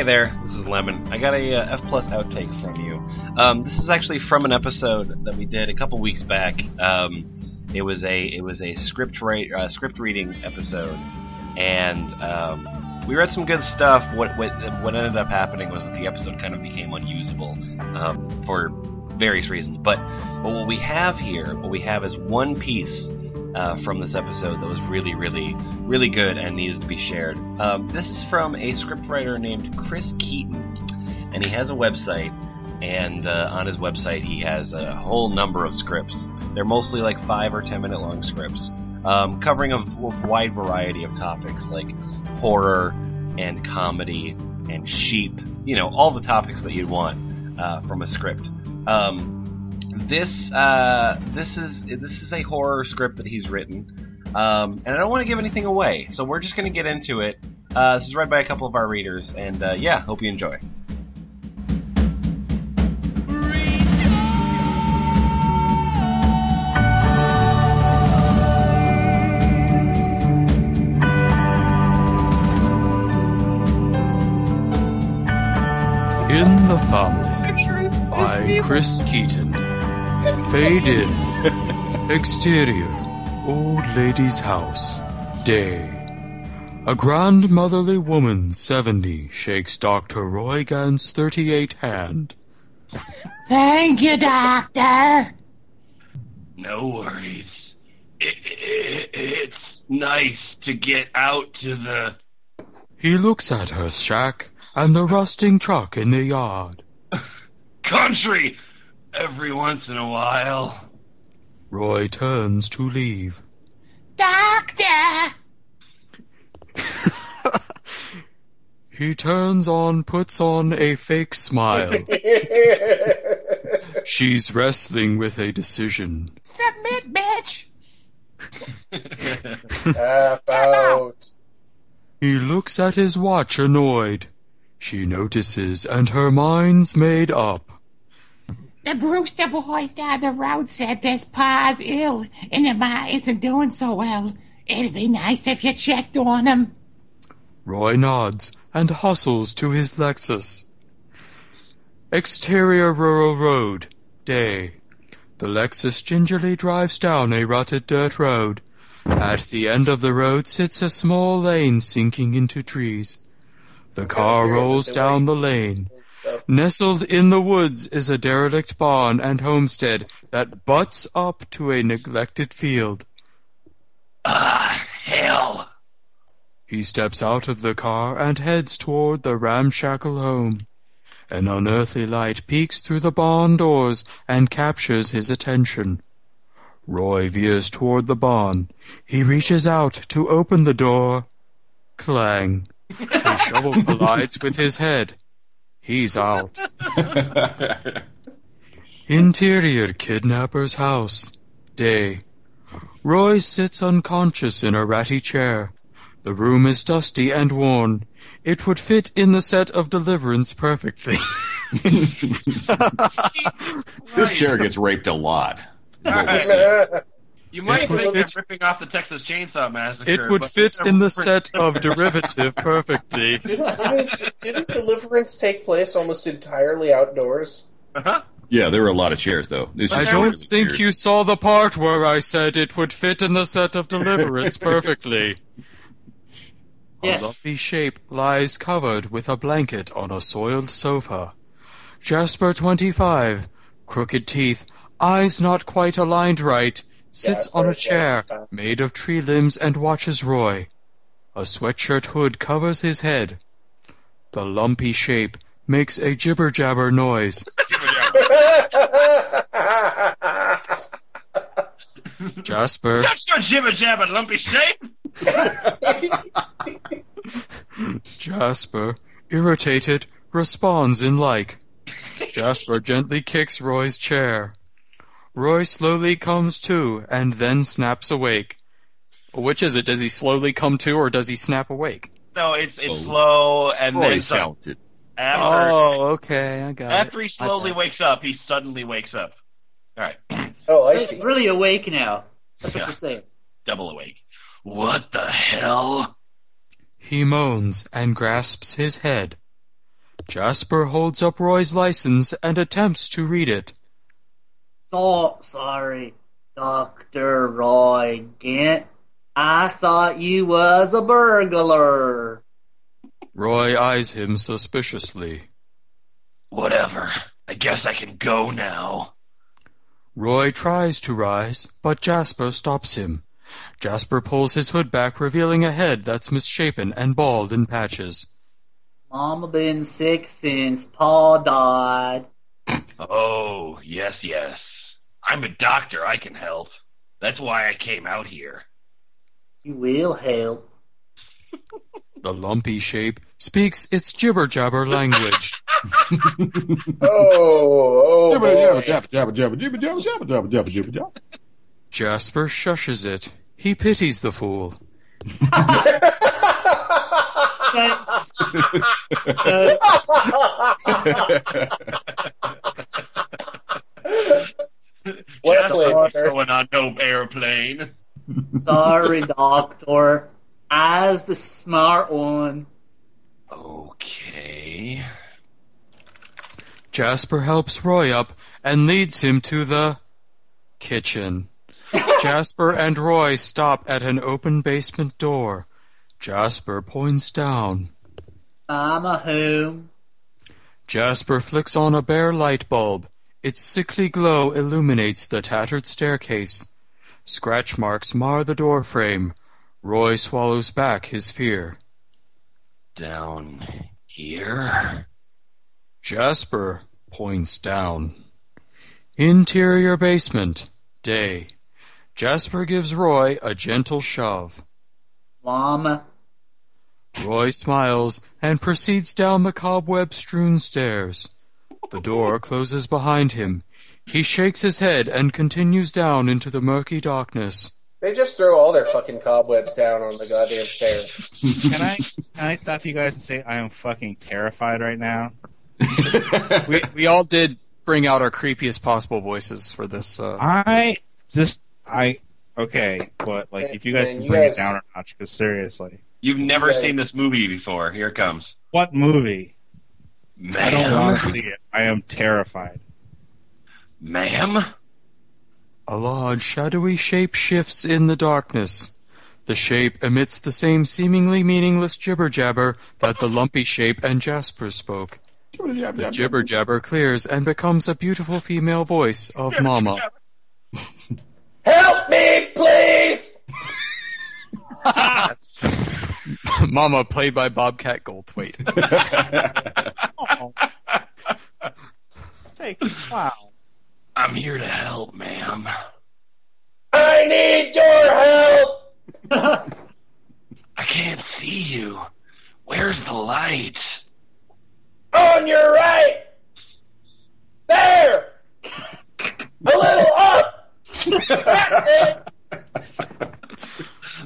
Hey there, this is Lemon. I got a uh, F plus outtake from you. Um, this is actually from an episode that we did a couple weeks back. Um, it was a it was a script write, uh, script reading episode, and um, we read some good stuff. What, what what ended up happening was that the episode kind of became unusable um, for various reasons. But, but what we have here, what we have is one piece uh, from this episode that was really, really, really good and needed to be shared. Um, this is from a scriptwriter named Chris Keaton, and he has a website. And uh, on his website, he has a whole number of scripts. They're mostly like five or ten minute long scripts, um, covering a wide variety of topics like horror and comedy and sheep. You know, all the topics that you'd want uh, from a script. Um, this uh, this is this is a horror script that he's written, um, and I don't want to give anything away, so we're just going to get into it. Uh, this is read by a couple of our readers, and uh, yeah, hope you enjoy. In the Family by Chris Keaton. Fade in. Exterior. Old lady's house. Day. A grandmotherly woman, 70, shakes Dr. Roy Gant's 38 hand. Thank you, Doctor. No worries. It, it, it's nice to get out to the. He looks at her shack and the rusting truck in the yard. country every once in a while. Roy turns to leave. Doctor! He turns on, puts on a fake smile. She's wrestling with a decision. Submit, bitch! Tap out. He looks at his watch annoyed. She notices and her mind's made up. The Brewster boys down the road said this pa's ill and the ma isn't doing so well. It'd be nice if you checked on him. Roy nods and hustles to his Lexus. Exterior rural road. Day. The Lexus gingerly drives down a rutted dirt road. At the end of the road sits a small lane sinking into trees. The car rolls down the lane. Nestled in the woods is a derelict barn and homestead that butts up to a neglected field. Ah, hell. He steps out of the car and heads toward the ramshackle home. An unearthly light peeks through the barn doors and captures his attention. Roy veers toward the barn. He reaches out to open the door. Clang. He shovels the lights with his head. He's out. Interior kidnapper's house. Day. Roy sits unconscious in a ratty chair. The room is dusty and worn. It would fit in the set of Deliverance perfectly. This chair gets raped a lot. You might It would think I'm fit- ripping off the Texas Chainsaw Massacre. it would fit in the set of Derivative perfectly. didn't, didn't, didn't Deliverance take place almost entirely outdoors? Uh-huh. Yeah, there were a lot of chairs though. I don't really think weird. you saw the part where I said it would fit in the set of Deliverance perfectly. Yes. A lumpy shape lies covered with a blanket on a soiled sofa. Jasper 25, crooked teeth, eyes not quite aligned right, sits on a chair uh, made of tree limbs and watches Roy. A sweatshirt hood covers his head. The lumpy shape makes a jibber jabber noise. Jasper, That's your jibber jabber lumpy shape. Jasper, irritated, responds in like. Jasper gently kicks Roy's chair. Roy slowly comes to and then snaps awake. Which is it? Does he slowly come to or does he snap awake? No, it's it's Oh. slow, and then Roy's so- talented. after Oh, okay, I got after he it. My slowly wakes up, he suddenly wakes up. All right, oh, I He's see. really awake now. That's what Yeah. you're saying. double awake. What the hell? He moans and grasps his head. Jasper holds up Roy's license and attempts to read it. So sorry, Doctor Roy Gant. I thought you was a burglar. Roy eyes him suspiciously. Whatever. I guess I can go now. Roy tries to rise, but Jasper stops him. Jasper pulls his hood back, revealing a head that's misshapen and bald in patches. Mama been sick since Pa died. Oh, yes, yes. I'm a doctor. I can help. That's why I came out here. You will help. the lumpy shape speaks its jibber jabber language. oh, oh, jibber jabber jabber jabber jabber jibber jabber jabber jabber jabber jibber jabber. Jasper shushes it. He pities the fool. That's, Well Just sir. going on no airplane. sorry, Doctor. I's the smart one. Okay. Jasper helps Roy up and leads him to the kitchen. Jasper and Roy stop at an open basement door. Jasper points down. I'm a home. Jasper flicks on a bare light bulb. Its sickly glow illuminates the tattered staircase. Scratch marks mar the door frame. Roy swallows back his fear. Down here. Jasper points down. Interior basement. Day. Jasper gives Roy a gentle shove. Mama. Roy smiles and proceeds down the cobweb strewn stairs. The door closes behind him. He shakes his head and continues down into the murky darkness. They just throw all their fucking cobwebs down on the goddamn stairs. Can I can I stop you guys and say I am fucking terrified right now? We we all did bring out our creepiest possible voices for this. Uh, I just I okay, but like if you guys can you bring guys- it down a notch, because seriously, You've never Yeah. seen this movie before. Here it comes. what movie? I don't want to see it. I am terrified. Ma'am? A large shadowy shape shifts in the darkness. The shape emits the same seemingly meaningless jibber jabber that the lumpy shape and Jasper spoke. The jibber jabber clears and becomes a beautiful female voice of Mama. Help me, please! Mama, played by Bobcat Goldthwait. Oh. Thanks, wow. I'm here to help, ma'am. I need your help! I can't see you. Where's the light? On your right! There! A little up! That's it!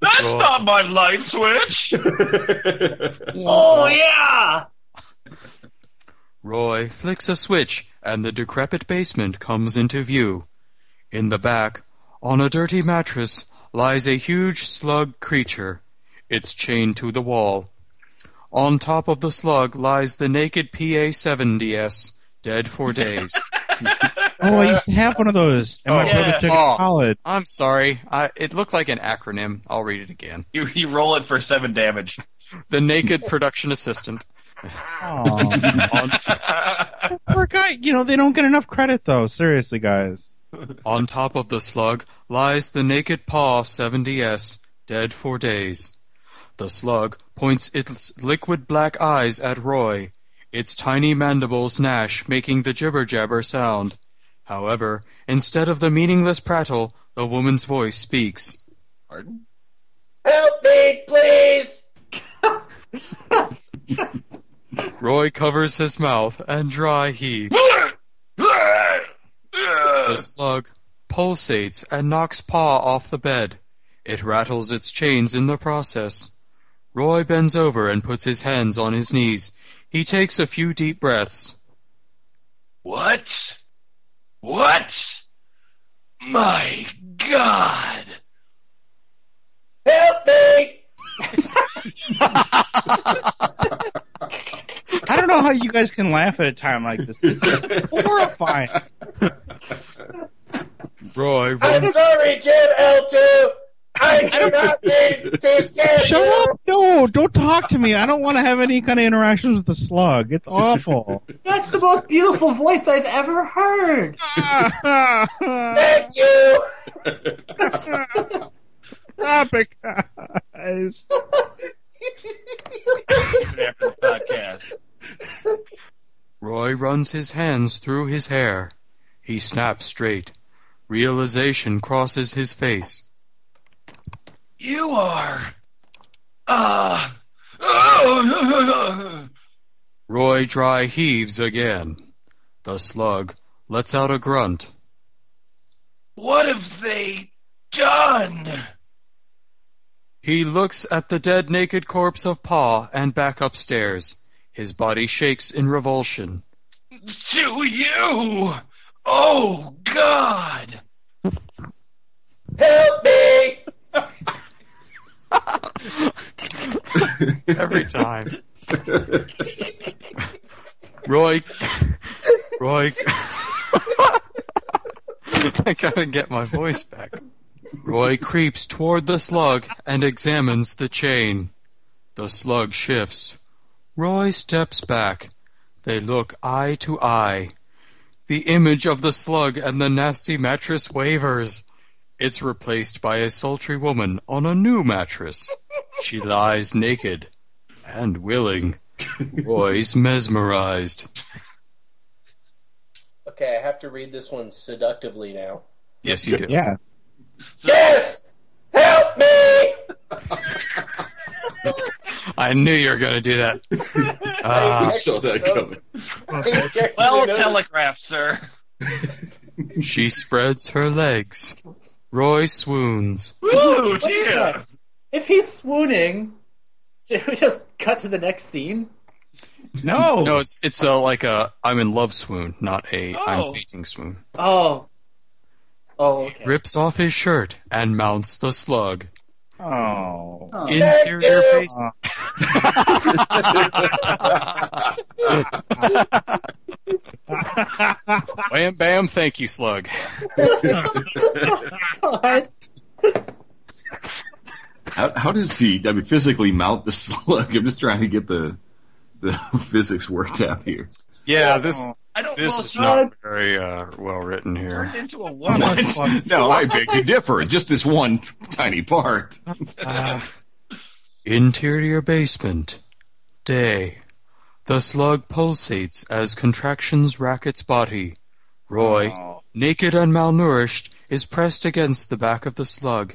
That's not my light switch! Oh, oh yeah! Roy flicks a switch and the decrepit basement comes into view. In the back, on a dirty mattress, lies a huge slug creature. It's chained to the wall. On top of the slug lies the naked PA 7DS, dead for days. Oh, I used to have one of those, and my Oh, brother yeah. took it Oh. to college. I'm sorry. I, it looked like an acronym. I'll read it again. You, you roll it for seven damage. The Naked Production Assistant. Oh, poor guy. You know they don't get enough credit though. Seriously, guys. on top of the slug lies the Naked Paw 70S, dead for days. The slug points its liquid black eyes at Roy. Its tiny mandibles gnash, making the jibber jabber sound. However, instead of the meaningless prattle, the woman's voice speaks. Pardon? Help me, please! Roy covers his mouth and dry heaves. The slug pulsates and knocks Paw off the bed. It rattles its chains in the process. Roy bends over and puts his hands on his knees. He takes a few deep breaths. What? What? My God! Help me! I don't know how how you guys can laugh at a time like this. This is horrifying. Roy I'm sorry, Kid L2. I do not mean to scare Shut you. up! No, don't talk to me. I don't want to have any kind of interactions with the slug. It's awful. That's the most beautiful voice I've ever heard. Thank you. Stop it, guys. After the podcast. Roy runs his hands through his hair. He snaps straight. Realization crosses his face. You are. Uh. Oh. Roy dry heaves again. The slug lets out a grunt. What have they done? He looks at the dead naked corpse of Pa and back upstairs. His body shakes in revulsion. To you! Oh, God! Help me. Every time. Roy. Roy. I gotta get my voice back. Roy creeps toward the slug and examines the chain. The slug shifts. Roy steps back. They look eye to eye. The image of the slug and the nasty mattress wavers. It's replaced by a sultry woman on a new mattress. She lies naked and willing. Roy's mesmerized. Okay, I have to read this one seductively now. Yes, you do. Yeah. Yes. Help me. I knew you were going to do that. Ah, I saw that coming. Well telegraphed, sir. she spreads her legs. Roy swoons. Woo, What is that? If he's swooning, should we just cut to the next scene? No. No, it's it's a like a I'm in love swoon, not a Oh. I'm fainting swoon. Oh. Oh, okay. Rips off his shirt and mounts the slug. Oh. Oh. Interior face. Wham bam, thank you, slug. Oh, God. How, how does he? I mean, physically mount the slug? I'm just trying to get the the physics worked out here. Yeah, this I don't this is not very uh, well written here. into a woman. What? No, I beg to differ. Just this one tiny part. Interior basement. Day. The slug pulsates as contractions rack its body. Roy, Oh. naked and malnourished, is pressed against the back of the slug.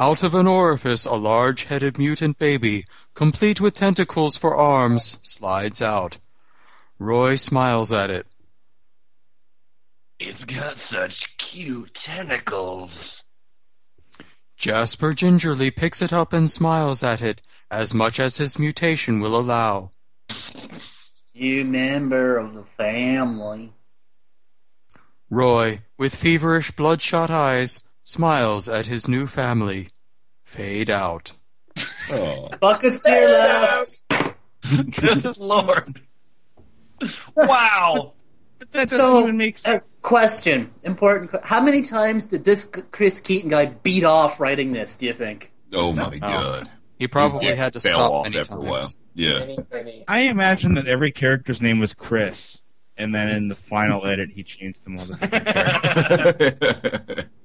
Out of an orifice, a large-headed mutant baby, complete with tentacles for arms, slides out. Roy smiles at it. It's got such cute tentacles. Jasper gingerly picks it up and smiles at it, as much as his mutation will allow. You member of the family. Roy, with feverish bloodshot eyes, smiles at his new family. Fade out. Oh. Buckets to your left. Good lord. Wow. But that doesn't So, even make sense. question. Important. que- How many times did this Chris Keaton guy beat off writing this, do you think? Oh my god. He probably His had to stop many after a while. times. Yeah. Penny, penny. I imagine that every character's name was Chris, and then in the final edit, he changed them all to different characters.